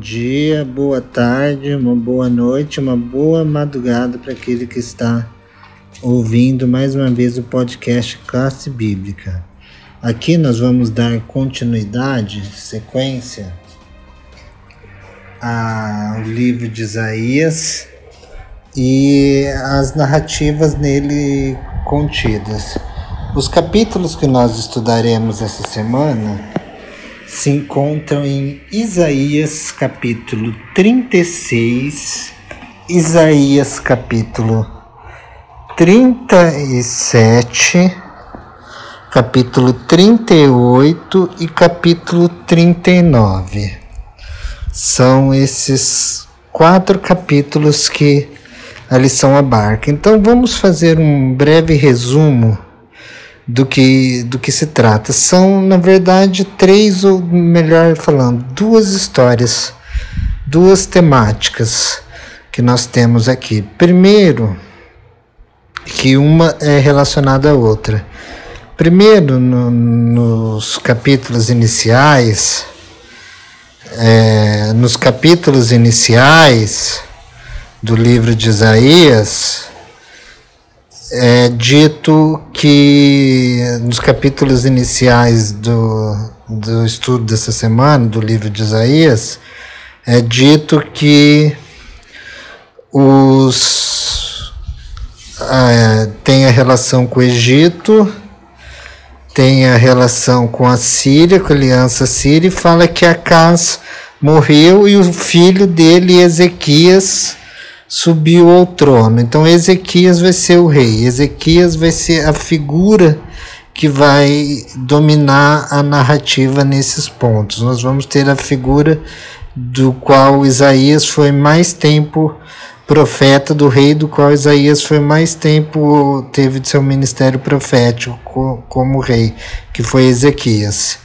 dia, boa tarde, uma boa noite, uma boa madrugada para aquele que está ouvindo mais uma vez o podcast Classe Bíblica. Aqui nós vamos dar continuidade, sequência ao livro de Isaías e as narrativas nele contidas. Os capítulos que nós estudaremos essa semana se encontram em Isaías capítulo 36, Isaías capítulo 37, capítulo 38 e capítulo 39. São esses quatro capítulos que a lição abarca. Então vamos fazer um breve resumo do que, do que se trata. São, na verdade, três, ou melhor falando, duas histórias, duas temáticas que nós temos aqui. Primeiro, que uma é relacionada à outra. Primeiro, no, nos capítulos iniciais, é, nos capítulos iniciais do livro de Isaías, é dito que nos capítulos iniciais do, do estudo dessa semana, do livro de Isaías, é dito que os é, tem a relação com o Egito, tem a relação com a Síria, com a aliança síria, e fala que Acas morreu e o filho dele, Ezequias, subiu ao trono. Então Ezequias vai ser o rei. Ezequias vai ser a figura que vai dominar a narrativa nesses pontos. Nós vamos ter a figura do qual Isaías foi mais tempo profeta do rei do qual Isaías foi mais tempo teve de seu ministério profético como rei, que foi Ezequias.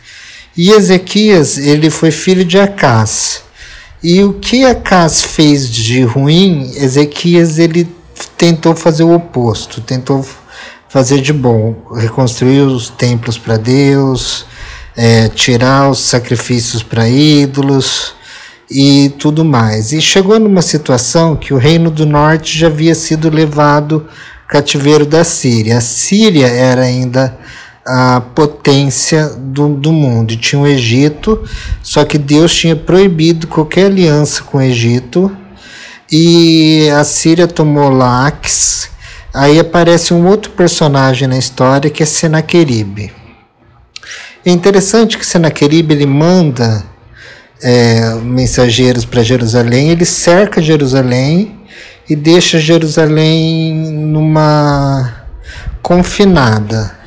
E Ezequias, ele foi filho de Acás. E o que Acas fez de ruim, Ezequias ele tentou fazer o oposto, tentou fazer de bom, reconstruir os templos para Deus, é, tirar os sacrifícios para ídolos e tudo mais. E chegou numa situação que o reino do norte já havia sido levado cativeiro da Síria. A Síria era ainda a potência do, do mundo. E tinha o Egito, só que Deus tinha proibido qualquer aliança com o Egito. E a Síria tomou Lax. Aí aparece um outro personagem na história que é Senaqueribe. É interessante que Senaqueribe ele manda é, mensageiros para Jerusalém, ele cerca Jerusalém e deixa Jerusalém numa confinada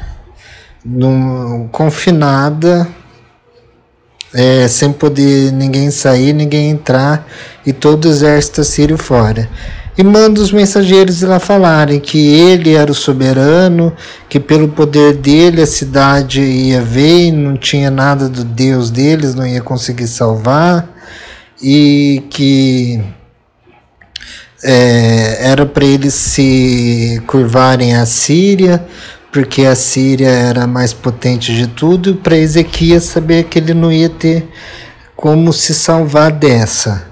num, confinada, é, sem poder ninguém sair, ninguém entrar, e todo o exército assírio fora. E manda os mensageiros lá falarem que ele era o soberano, que pelo poder dele a cidade ia ver e não tinha nada do Deus deles, não ia conseguir salvar, e que é, era para eles se curvarem à Síria, porque a Síria era mais potente de tudo, para Ezequias saber que ele não ia ter como se salvar dessa.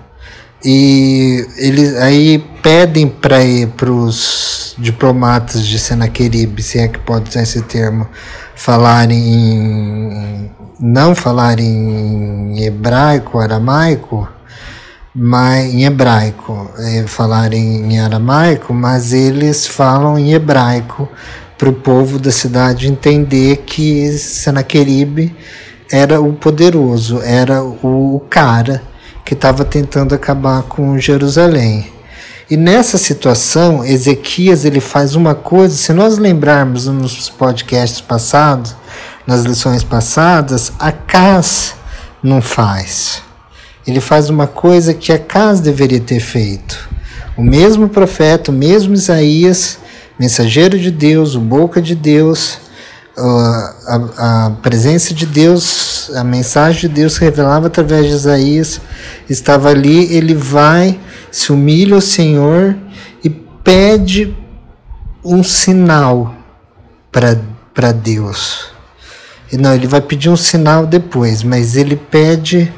E eles aí pedem para os diplomatas de Senaqueribe, se é que pode usar esse termo, falarem em, não falarem em hebraico, aramaico, mas em hebraico, é, falarem em aramaico, mas eles falam em hebraico para o povo da cidade entender que Senaqueribe era o poderoso, era o cara que estava tentando acabar com Jerusalém. E nessa situação, Ezequias ele faz uma coisa, se nós lembrarmos nos podcasts passados, nas lições passadas, Acas não faz. Ele faz uma coisa que Acas deveria ter feito. O mesmo profeta, o mesmo Isaías, mensageiro de Deus, o boca de Deus, a, a, presença de Deus, a mensagem de Deus revelava através de Isaías, estava ali, ele vai, se humilha ao Senhor e pede um sinal para Deus. E não, ele vai pedir um sinal depois, mas ele pede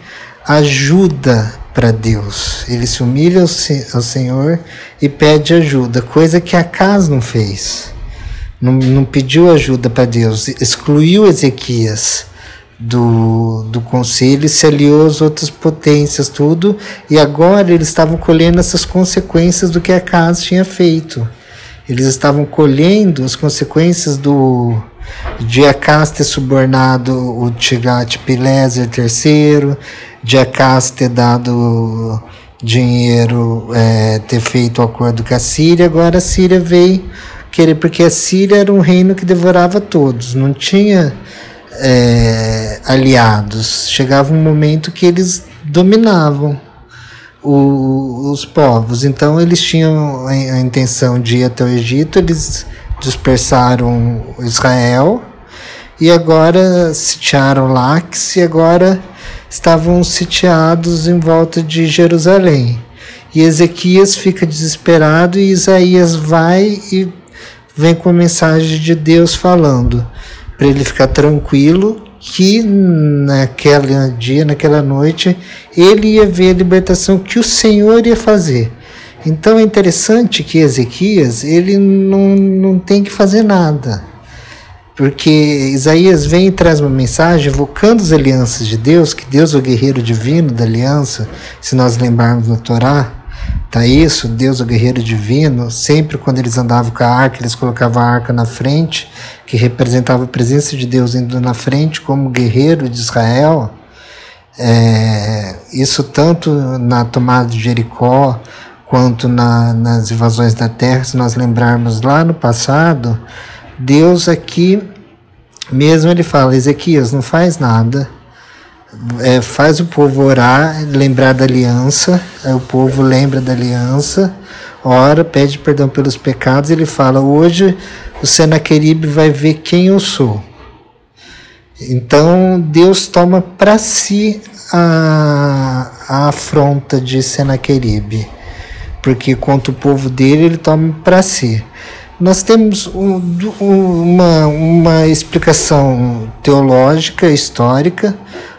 ajuda para Deus. Ele se humilha ao, Senhor e pede ajuda, coisa que Acas não fez. Não, não pediu ajuda para Deus, excluiu Ezequias do, do conselho se aliou às outras potências, tudo, e agora eles estavam colhendo essas consequências do que Acas tinha feito. Eles estavam colhendo as consequências do de Acas ter subornado o Tigat-Pileser III, Acas ter dado dinheiro, é, ter feito o acordo com a Síria, agora a Síria veio querer, porque a Síria era um reino que devorava todos, não tinha é, aliados. Chegava um momento que eles dominavam o, os povos, então eles tinham a intenção de ir até o Egito, eles dispersaram Israel e agora sitiaram Lax e agora estavam sitiados em volta de Jerusalém. E Ezequias fica desesperado e Isaías vai e vem com a mensagem de Deus falando para ele ficar tranquilo que naquele dia, naquela noite, ele ia ver a libertação que o Senhor ia fazer. Então é interessante que Ezequias ele não, não tem que fazer nada. Porque Isaías vem e traz uma mensagem evocando as alianças de Deus, que Deus é o guerreiro divino da aliança, se nós lembrarmos no Torá, tá isso, Deus é o guerreiro divino, sempre quando eles andavam com a arca, eles colocavam a arca na frente, que representava a presença de Deus indo na frente como guerreiro de Israel. É, isso tanto na tomada de Jericó, quanto na, nas invasões da terra, se nós lembrarmos lá no passado, Deus aqui mesmo ele fala, Ezequias, não faz nada, é, faz o povo orar, lembrar da aliança, aí o povo lembra da aliança, ora, pede perdão pelos pecados, ele fala, hoje o Senaqueribe vai ver quem eu sou. Então Deus toma para si a, a afronta de Senaqueribe porque contra o povo dele ele toma para si. Nós temos um, uma, uma explicação teológica, histórica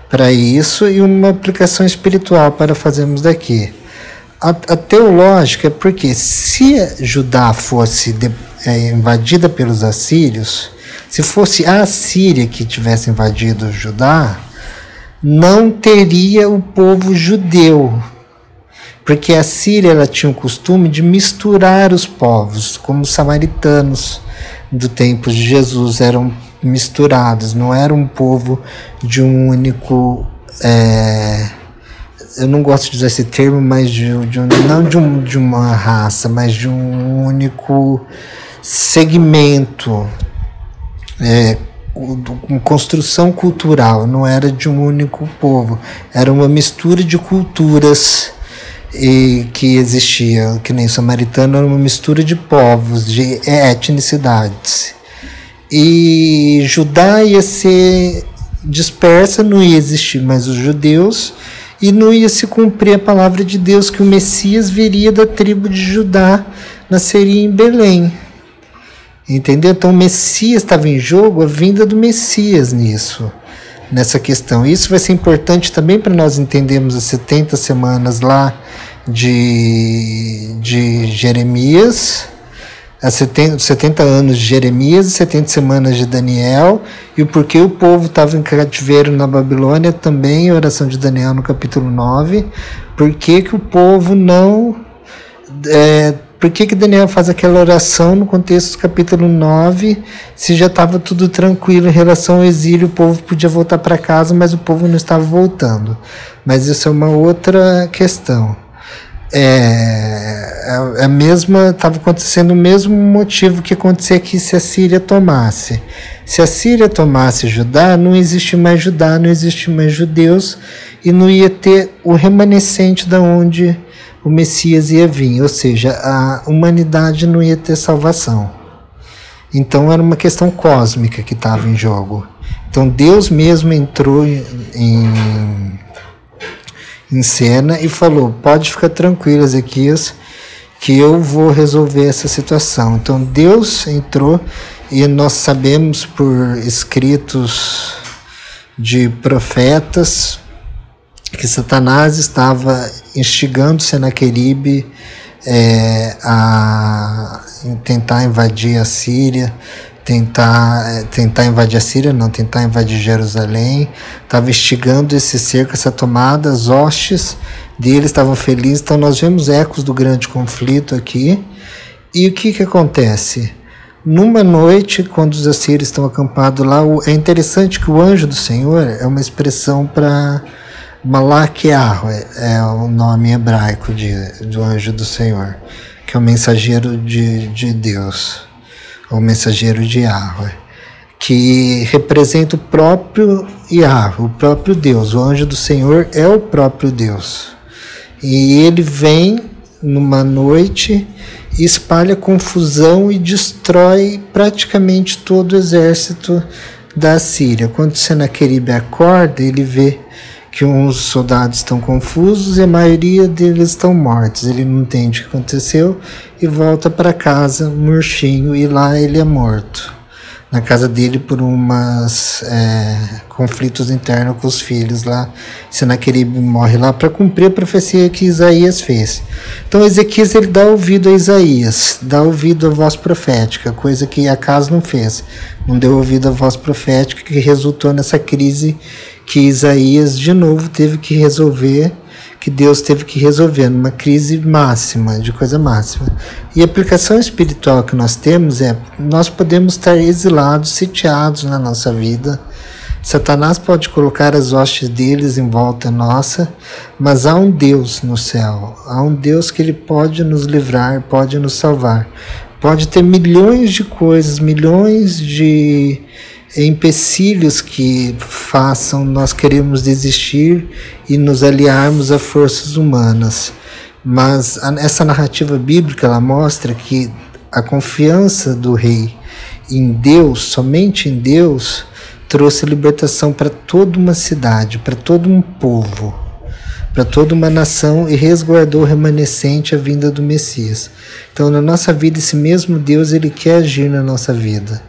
para isso e uma aplicação espiritual para fazermos daqui. A, a teológica é porque se Judá fosse de, é, invadida pelos assírios, se fosse a Síria que tivesse invadido Judá, não teria o povo judeu porque a Síria ela tinha o costume de misturar os povos, como os samaritanos do tempo de Jesus eram misturados, não era um povo de um único. É, eu não gosto de usar esse termo, mas de, de um, não de, um, de uma raça, mas de um único segmento, é, construção cultural, não era de um único povo, era uma mistura de culturas e que existia, que nem samaritano, era uma mistura de povos, de etnicidades. E Judá ia ser dispersa, não ia existir mais os judeus, e não ia se cumprir a palavra de Deus que o Messias viria da tribo de Judá, nasceria em Belém. Entendeu? Então o Messias estava em jogo, a vinda do Messias nisso nessa questão. Isso vai ser importante também para nós entendermos as 70 semanas lá de, de Jeremias, as 70, 70 anos de Jeremias e 70 semanas de Daniel, e o porquê o povo estava em cativeiro na Babilônia, também a oração de Daniel no capítulo 9, por que, que o povo não. É, por que, que Daniel faz aquela oração no contexto do capítulo 9, se já estava tudo tranquilo em relação ao exílio, o povo podia voltar para casa, mas o povo não estava voltando. Mas isso é uma outra questão. É, é a mesma, estava acontecendo o mesmo motivo que acontecia aqui se a Síria tomasse. Se a Síria tomasse Judá, não existe mais Judá, não existe mais judeus e não ia ter o remanescente da onde o Messias ia vir, ou seja, a humanidade não ia ter salvação. Então era uma questão cósmica que estava em jogo. Então Deus mesmo entrou em, em cena e falou: pode ficar tranquilo, Ezequias, que eu vou resolver essa situação. Então Deus entrou e nós sabemos por escritos de profetas que Satanás estava instigando Senaqueribe é, a tentar invadir a Síria, tentar, é, tentar invadir a Síria, não, tentar invadir Jerusalém, estava instigando esse cerco, essa tomada, as hostes deles estavam felizes, então nós vemos ecos do grande conflito aqui, e o que que acontece? Numa noite, quando os assírios estão acampados lá, é interessante que o anjo do Senhor é uma expressão para Malaquiah, é, é, o nome hebraico de, do anjo do Senhor, que é o mensageiro de, de Deus, o mensageiro de Yahweh, que representa o próprio Yahweh, o próprio Deus. O anjo do Senhor é o próprio Deus. E ele vem numa noite espalha confusão e destrói praticamente todo o exército da Síria. Quando Senaqueribe acorda, ele vê que uns soldados estão confusos e a maioria deles estão mortos. Ele não entende o que aconteceu e volta para casa murchinho e lá ele é morto na casa dele por umas é, conflitos internos com os filhos lá. Senaqueribe morre lá para cumprir a profecia que Isaías fez. Então Ezequias ele dá ouvido a Isaías, dá ouvido à voz profética, coisa que Acas não fez. Não deu ouvido à voz profética que resultou nessa crise que Isaías de novo teve que resolver que Deus teve que resolver numa crise máxima, de coisa máxima. E a aplicação espiritual que nós temos é: nós podemos estar exilados, sitiados na nossa vida. Satanás pode colocar as hostes deles em volta nossa, mas há um Deus no céu, há um Deus que ele pode nos livrar, pode nos salvar. Pode ter milhões de coisas, milhões de empecilhos que façam nós queremos desistir e nos aliarmos a forças humanas. Mas essa narrativa bíblica ela mostra que a confiança do rei em Deus, somente em Deus, trouxe libertação para toda uma cidade, para todo um povo, para toda uma nação e resguardou remanescente a vinda do Messias. Então, na nossa vida, esse mesmo Deus ele quer agir na nossa vida.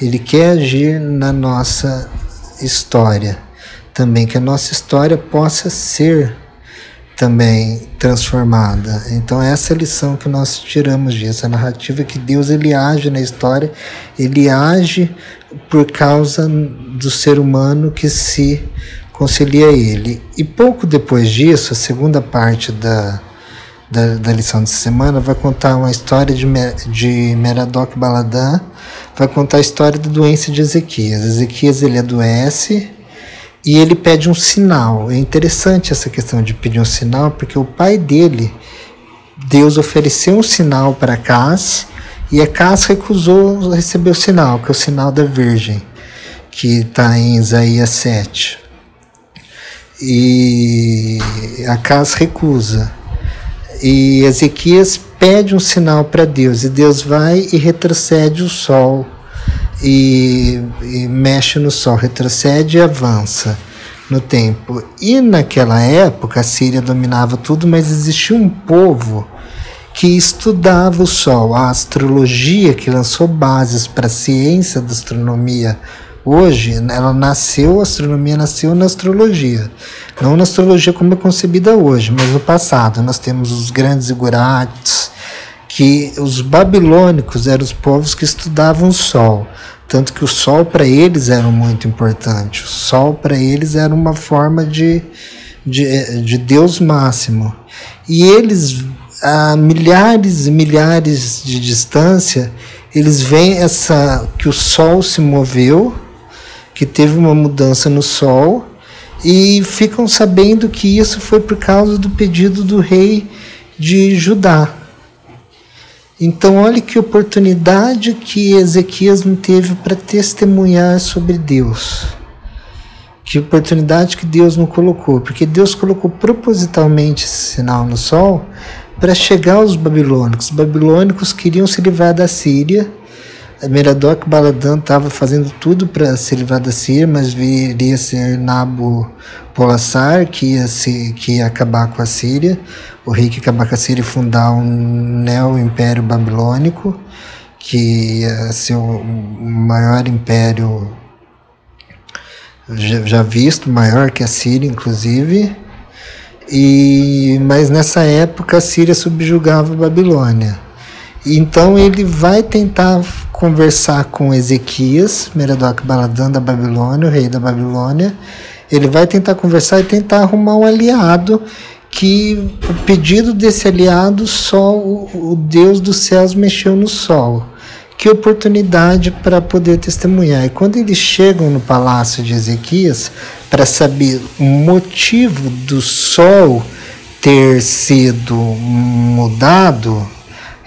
Ele quer agir na nossa história também, que a nossa história possa ser também transformada. Então essa é a lição que nós tiramos disso, a narrativa que Deus ele age na história, ele age por causa do ser humano que se concilia a ele. E pouco depois disso, a segunda parte da, da, da lição de semana vai contar uma história de, de Meradok Baladan, vai contar a história da doença de Ezequias. Ezequias ele adoece e ele pede um sinal. É interessante essa questão de pedir um sinal, porque o pai dele, Deus ofereceu um sinal para Cas e Cas recusou receber o sinal, que é o sinal da Virgem, que está em Isaías 7. E a Cas recusa. E Ezequias pede um sinal para Deus, e Deus vai e retrocede o sol, e, e mexe no sol, retrocede e avança no tempo. E naquela época a Síria dominava tudo, mas existia um povo que estudava o sol, a astrologia que lançou bases para a ciência da astronomia Hoje, ela nasceu, a astronomia nasceu na astrologia. Não na astrologia como é concebida hoje, mas no passado. Nós temos os grandes igurates, que os babilônicos eram os povos que estudavam o sol. Tanto que o sol para eles era muito importante. O sol para eles era uma forma de, de, de Deus máximo. E eles, a milhares e milhares de distância, eles veem essa que o sol se moveu que teve uma mudança no Sol e ficam sabendo que isso foi por causa do pedido do rei de Judá. Então, olhe que oportunidade que Ezequias não teve para testemunhar sobre Deus. Que oportunidade que Deus não colocou, porque Deus colocou propositalmente esse sinal no sol para chegar aos babilônicos. Os babilônicos queriam se livrar da Síria Meradok Baladan estava fazendo tudo para se livrar da Síria, mas viria ser Nabo Polassar, que ia, se, que ia acabar com a Síria, o rei que ia acabar com a Síria e fundar um neo-império babilônico, que ia ser o maior império já, já visto, maior que a Síria, inclusive, E, mas nessa época a Síria subjugava a Babilônia. Então ele vai tentar conversar com Ezequias, Merodach Baladan da Babilônia, o rei da Babilônia. Ele vai tentar conversar e tentar arrumar um aliado que o pedido desse aliado só o, o Deus dos céus mexeu no sol. Que oportunidade para poder testemunhar. E quando eles chegam no palácio de Ezequias para saber o motivo do sol ter sido mudado,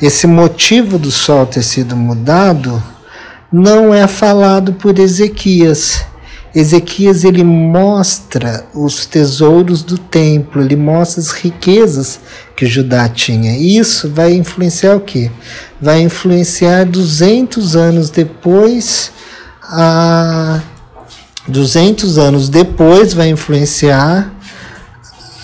esse motivo do sol ter sido mudado não é falado por Ezequias. Ezequias ele mostra os tesouros do templo, ele mostra as riquezas que Judá tinha. Isso vai influenciar o quê? Vai influenciar 200 anos depois a 200 anos depois vai influenciar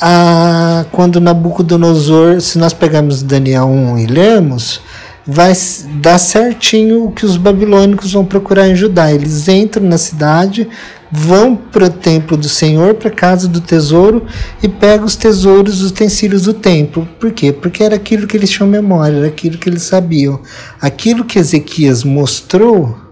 a, quando Nabucodonosor, se nós pegarmos Daniel 1 e lermos, vai dar certinho o que os babilônicos vão procurar em Judá. Eles entram na cidade, vão para o templo do Senhor, para a casa do tesouro e pegam os tesouros, os utensílios do templo. Por quê? Porque era aquilo que eles tinham memória, era aquilo que eles sabiam. Aquilo que Ezequias mostrou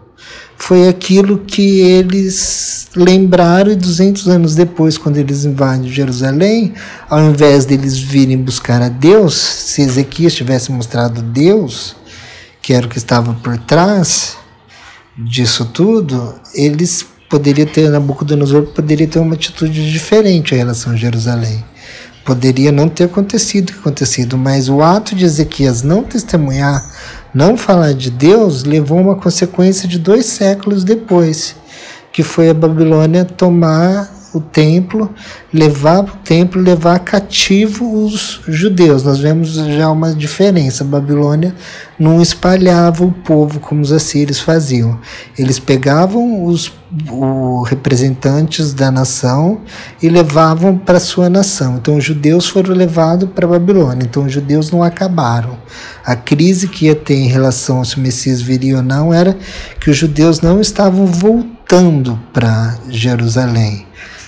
foi aquilo que eles lembraram e 200 anos depois, quando eles invadem Jerusalém, ao invés deles virem buscar a Deus, se Ezequias tivesse mostrado Deus, que era o que estava por trás disso tudo, eles poderiam ter, Nabucodonosor poderia ter uma atitude diferente em relação a Jerusalém. Poderia não ter acontecido o que acontecido, mas o ato de Ezequias não testemunhar não falar de Deus levou uma consequência de dois séculos depois, que foi a Babilônia tomar o templo, levar o templo, levar cativo os judeus. Nós vemos já uma diferença. A Babilônia não espalhava o povo como os assírios faziam. Eles pegavam os representantes da nação e levavam para sua nação. Então os judeus foram levados para Babilônia. Então os judeus não acabaram. A crise que ia ter em relação se o Messias viria ou não era que os judeus não estavam voltando para Jerusalém.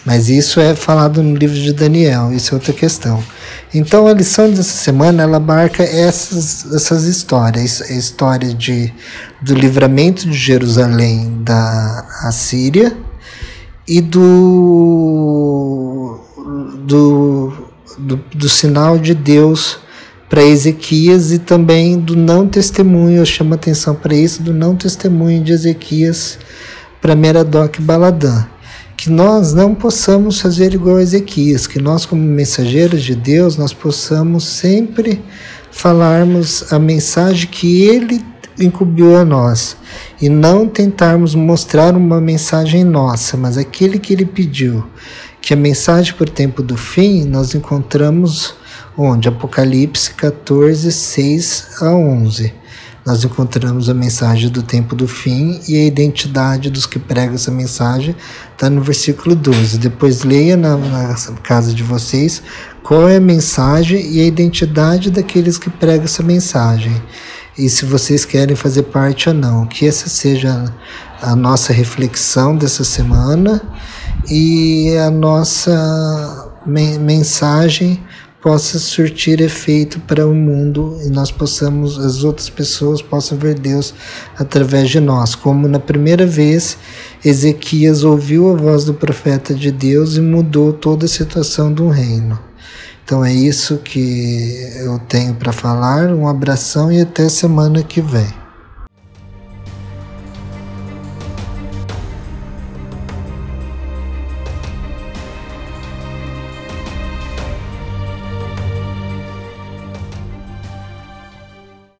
Mas isso é falado no livro de Daniel, isso é outra questão. Então a lição dessa semana ela marca essas, essas histórias, a história de, do livramento de Jerusalém da Assíria e do, do, do, do sinal de Deus para Ezequias e também do não testemunho, eu chamo atenção para isso, do não testemunho de Ezequias para Merodach Baladã que nós não possamos fazer igual a Ezequias, que nós como mensageiros de Deus, nós possamos sempre falarmos a mensagem que ele incumbiu a nós e não tentarmos mostrar uma mensagem nossa, mas aquele que ele pediu, que a mensagem por tempo do fim nós encontramos onde? Apocalipse 14, 6 a 11 nós encontramos a mensagem do tempo do fim e a identidade dos que pregam essa mensagem está no versículo 12. Depois leia na, na, casa de vocês qual é a mensagem e a identidade daqueles que pregam essa mensagem. E se vocês querem fazer parte ou não. Que essa seja a nossa reflexão dessa semana e a nossa mensagem possa surtir efeito para o mundo e nós possamos, as outras pessoas possam ver Deus através de nós. Como na primeira vez Ezequias ouviu a voz do profeta de Deus e mudou toda a situação do reino. Então é isso que eu tenho para falar. Um abração e até semana que vem.